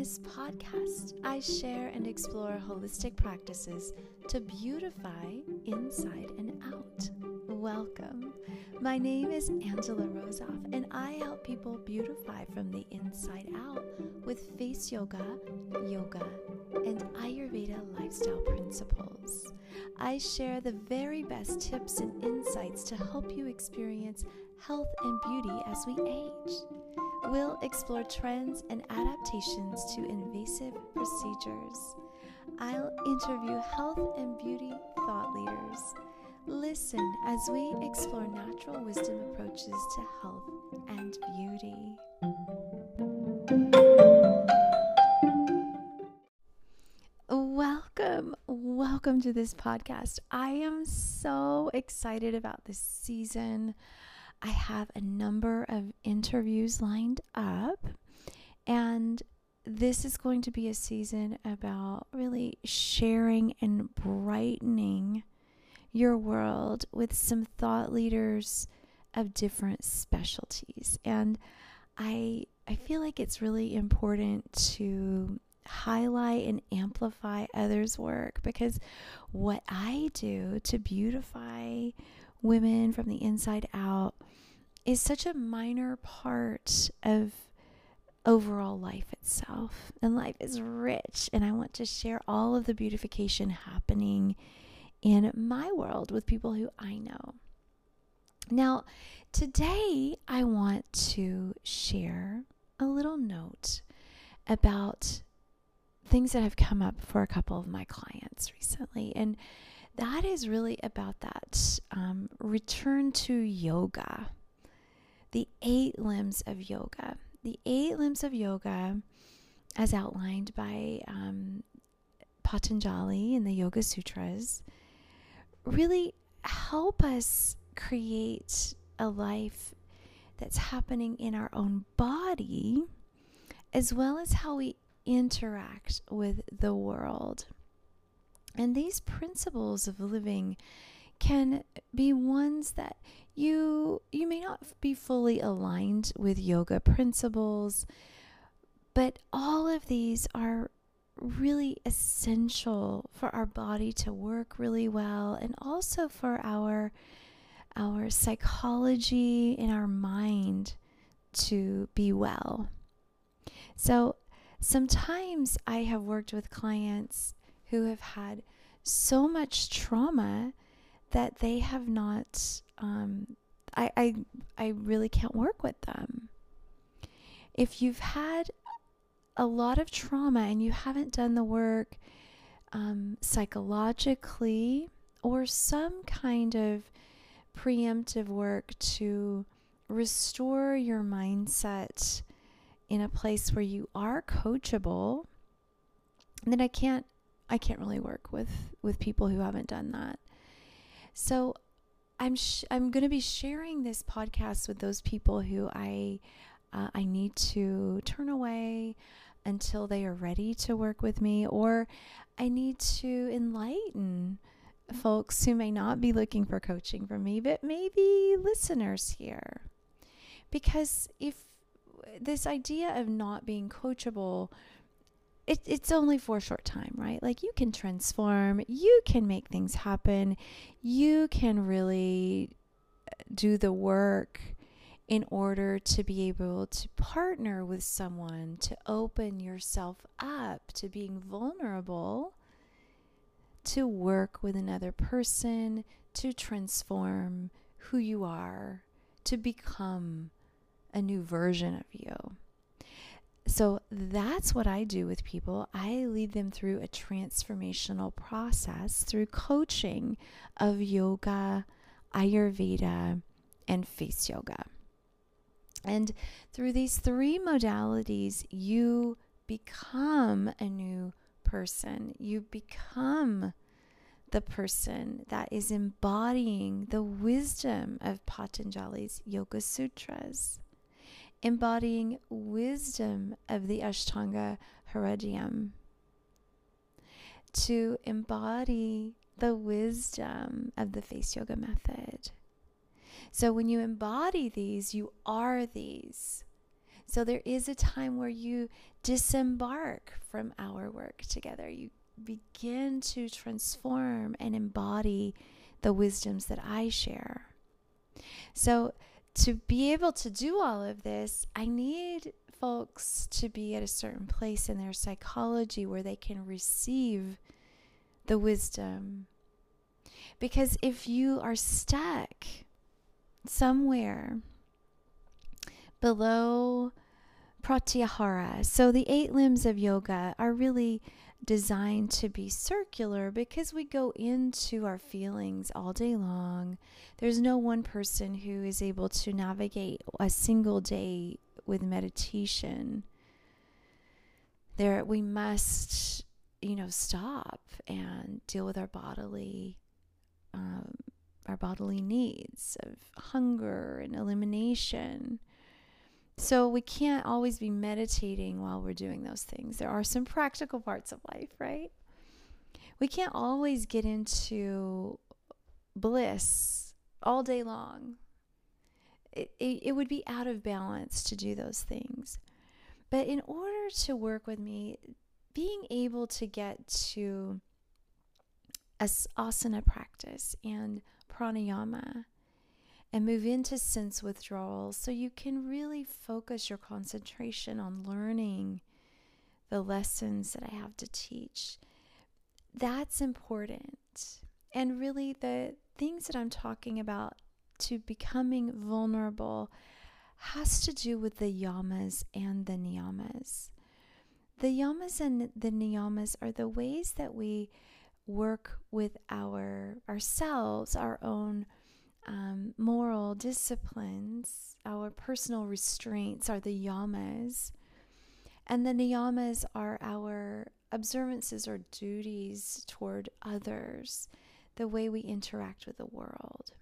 this podcast, I share and explore holistic practices to beautify inside and out. Welcome. My name is Angela Rosoff, and I help people beautify from the inside out with face yoga, yoga, and Ayurveda lifestyle principles. I share the very best tips and insights to help you experience health and beauty as we age. We'll explore trends and adaptations to invasive procedures. I'll interview health and beauty thought leaders. Listen as we explore natural wisdom approaches to health and beauty. Welcome, welcome to this podcast. I am so excited about this season. I have a number of interviews lined up, and this is going to be a season about really sharing and brightening your world with some thought leaders of different specialties. And I I feel like it's really important to highlight and amplify others' work because what I do to beautify women from the inside out is such a minor part of overall life itself. And life is rich, and I want to share all of the beautification happening in my world with people who I know. Now, today I want to share a little note about things that have come up for a couple of my clients recently. And that is really about that um, return to yoga, the eight limbs of yoga. The eight limbs of yoga, as outlined by um, Patanjali in the Yoga Sutras, really help us create a life that's happening in our own body, as well as how we interact with the world. And these principles of living can be ones that you you may not be fully aligned with yoga principles, but all of these are really essential for our body to work really well and also for our our psychology and our mind to be well. So sometimes I have worked with clients who have had so much trauma that they have not um, I, I I really can't work with them. If you've had a lot of trauma and you haven't done the work um, psychologically or some kind of preemptive work to restore your mindset in a place where you are coachable, then I can't I can't really work with with people who haven't done that. So I'm sh- I'm going to be sharing this podcast with those people who I uh, I need to turn away until they are ready to work with me, or I need to enlighten folks who may not be looking for coaching from me, but maybe listeners here. Because if this idea of not being coachable, it, it's only for a short time, right? Like you can transform, you can make things happen, you can really uh, do the work in order to be able to partner with someone, to open yourself up to being vulnerable, to work with another person, to transform who you are, to become a new version of you. So that's what I do with people. I lead them through a transformational process through coaching of yoga, Ayurveda, and face yoga. And through these three modalities, you become a new person. You become the person that is embodying the wisdom of Patanjali's Yoga Sutras, embodying wisdom of the Ashtanga Hridayam, to embody the wisdom of the face yoga method. So when you embody these, you are these. So there is a time where you disembark from our work together. You begin to transform and embody the wisdoms that I share. So, to be able to do all of this, I need folks to be at a certain place in their psychology where they can receive the wisdom. Because if you are stuck somewhere below pratyahara, so the eight limbs of yoga are really designed to be circular because we go into our feelings all day long. There's no one person who is able to navigate a single day with meditation. There we must, you know, stop and deal with our bodily um, our bodily needs of hunger and elimination so we can't always be meditating while we're doing those things. There are some practical parts of life, right? We can't always get into bliss all day long. It, it, it would be out of balance to do those things. But in order to work with me, being able to get to asana practice and pranayama and move into sense withdrawal so you can really focus your concentration on learning the lessons that I have to teach. That's important. And really, the things that I'm talking about to becoming vulnerable has to do with the yamas and the niyamas. The yamas and the niyamas are the ways that we work with our ourselves, our own um, moral disciplines, our personal restraints are the yamas. And the niyamas are our observances or duties toward others, the way we interact with the world.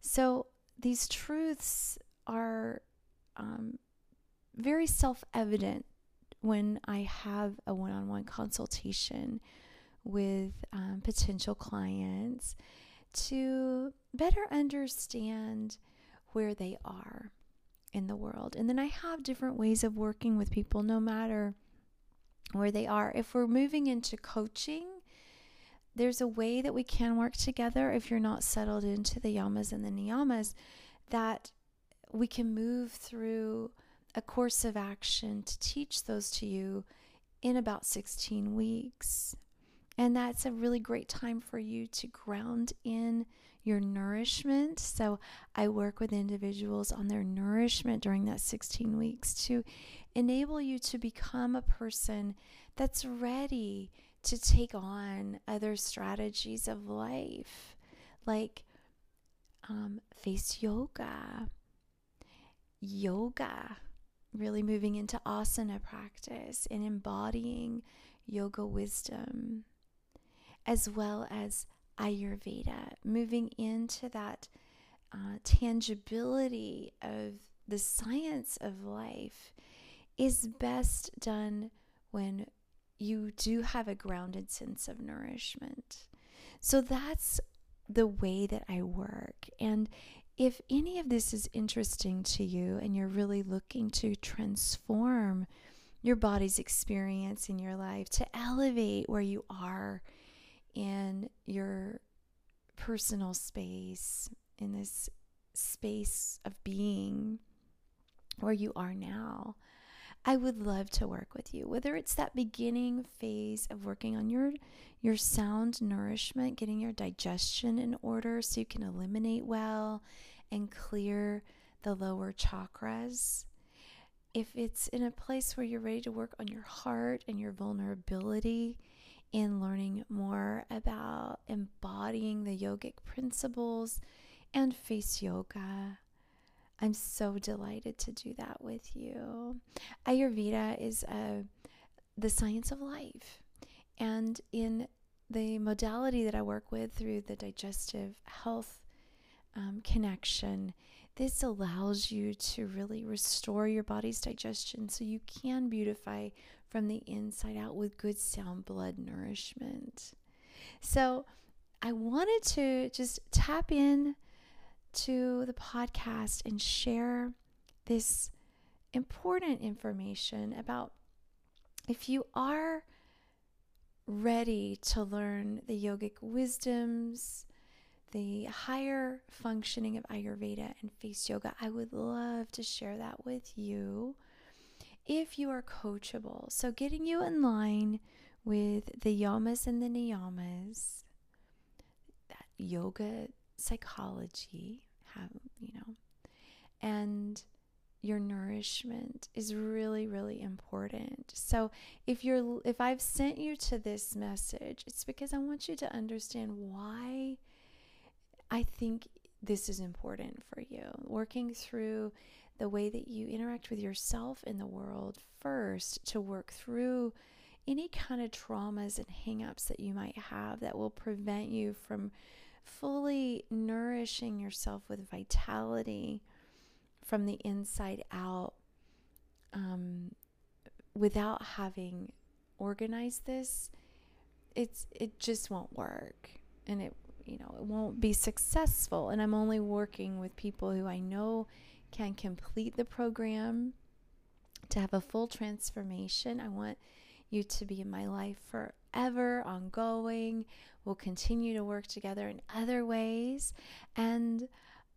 So these truths are um, very self evident when I have a one on one consultation with um, potential clients to better understand where they are in the world. And then I have different ways of working with people no matter where they are. If we're moving into coaching, there's a way that we can work together if you're not settled into the yamas and the niyamas that we can move through a course of action to teach those to you in about 16 weeks. And that's a really great time for you to ground in your nourishment. So I work with individuals on their nourishment during that 16 weeks to enable you to become a person that's ready to take on other strategies of life, like um, face yoga, yoga, really moving into asana practice and embodying yoga wisdom as well as Ayurveda, moving into that uh, tangibility of the science of life is best done when you do have a grounded sense of nourishment. So that's the way that I work. And if any of this is interesting to you and you're really looking to transform your body's experience in your life, to elevate where you are in your personal space, in this space of being where you are now, I would love to work with you. Whether it's that beginning phase of working on your your sound nourishment, getting your digestion in order so you can eliminate well and clear the lower chakras. If it's in a place where you're ready to work on your heart and your vulnerability, in learning more about embodying the yogic principles and face yoga. I'm so delighted to do that with you. Ayurveda is a, uh, the science of life. And in the modality that I work with through the digestive health um, connection, this allows you to really restore your body's digestion so you can beautify from the inside out with good sound blood nourishment. So, I wanted to just tap in to the podcast and share this important information about if you are ready to learn the yogic wisdoms, the higher functioning of Ayurveda and face yoga, I would love to share that with you if you are coachable. So, getting you in line with the yamas and the niyamas, that yoga psychology, have, you know, and your nourishment is really really important. So if you're if I've sent you to this message, it's because I want you to understand why I think this is important for you. Working through the way that you interact with yourself in the world first to work through any kind of traumas and hangups that you might have that will prevent you from fully nourishing yourself with vitality from the inside out. Um, without having organized this it's it just won't work. And it you know it won't be successful. And i'm only working with people who i know can complete the program to have a full transformation i want you to be in my life forever ongoing we'll continue to work together in other ways and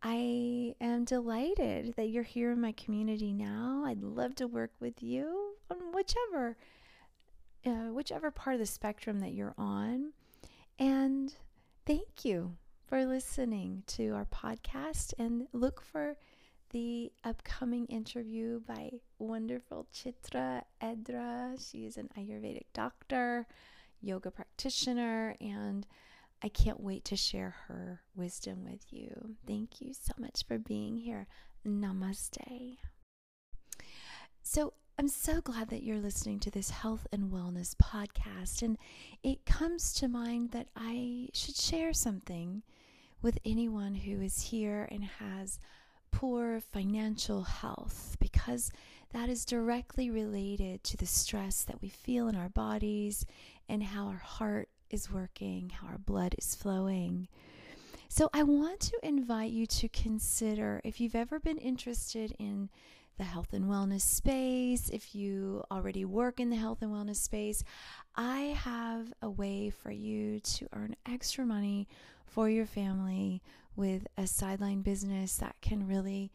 I am delighted that you're here in my community now. I'd love to work with you on whichever uh, whichever part of the spectrum that you're on. And thank you for listening to our podcast and look for the upcoming interview by wonderful Chitra Edra. She is an Ayurvedic doctor, yoga practitioner, and I can't wait to share her wisdom with you. Thank you so much for being here. Namaste. So, I'm so glad that you're listening to this health and wellness podcast. And it comes to mind that I should share something with anyone who is here and has poor financial health because that is directly related to the stress that we feel in our bodies and how our heart is working, how our blood is flowing. So, I want to invite you to consider if you've ever been interested in the health and wellness space, if you already work in the health and wellness space, I have a way for you to earn extra money for your family with a sideline business that can really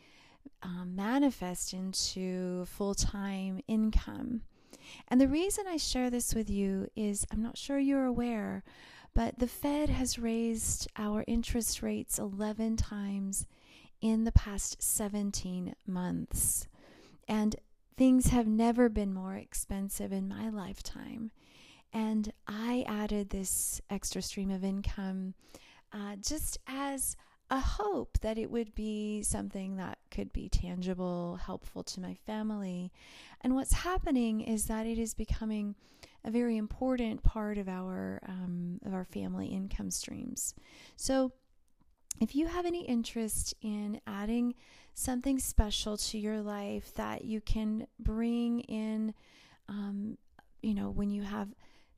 um, manifest into full time income. And the reason I share this with you is I'm not sure you're aware, but the Fed has raised our interest rates 11 times in the past 17 months. And things have never been more expensive in my lifetime. And I added this extra stream of income uh, just as a hope that it would be something that could be tangible, helpful to my family. And what's happening is that it is becoming a very important part of our um, of our family income streams. So, if you have any interest in adding something special to your life that you can bring in, um, you know, when you have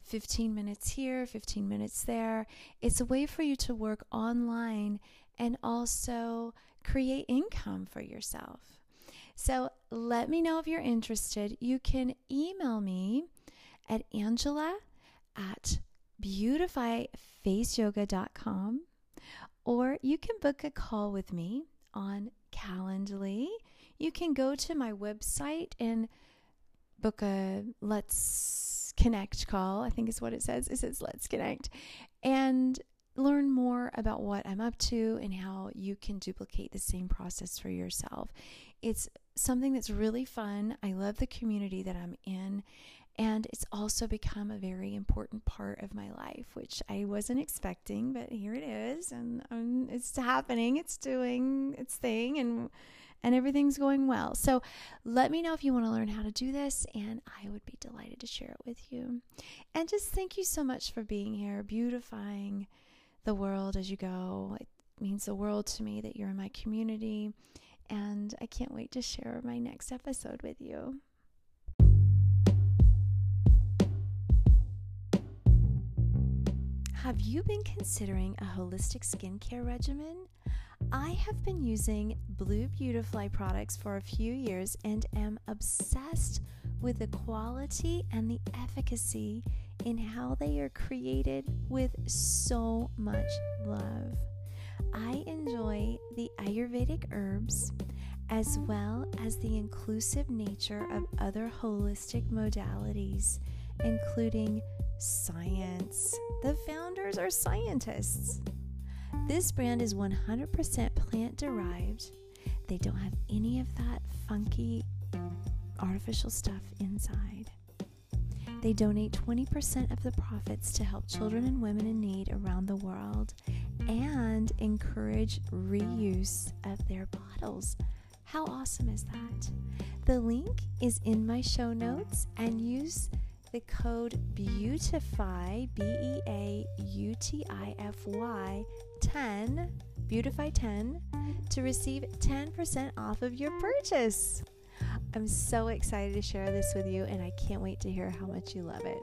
15 minutes here, 15 minutes there, it's a way for you to work online and also create income for yourself. So let me know if you're interested. You can email me at angela at beautifyfaceyoga.com or you can book a call with me on Calendly. You can go to my website and book a Let's Connect call, I think is what it says. It says Let's Connect. And learn more about what I'm up to and how you can duplicate the same process for yourself. It's something that's really fun. I love the community that I'm in. And it's also become a very important part of my life, which I wasn't expecting, but here it is, and um, it's happening. It's doing its thing, and and everything's going well. So, let me know if you want to learn how to do this, and I would be delighted to share it with you. And just thank you so much for being here, beautifying the world as you go. It means the world to me that you're in my community, and I can't wait to share my next episode with you. Have you been considering a holistic skincare regimen? I have been using Blue Beautifly products for a few years and am obsessed with the quality and the efficacy in how they are created with so much love. I enjoy the Ayurvedic herbs as well as the inclusive nature of other holistic modalities, including science. The founders are scientists. This brand is 100% plant derived. They don't have any of that funky artificial stuff inside. They donate 20% of the profits to help children and women in need around the world and encourage reuse of their bottles. How awesome is that? The link is in my show notes and use the code BEAUTIFY, B E A U T I F Y 10, Beautify 10 to receive 10% off of your purchase. I'm so excited to share this with you, and I can't wait to hear how much you love it.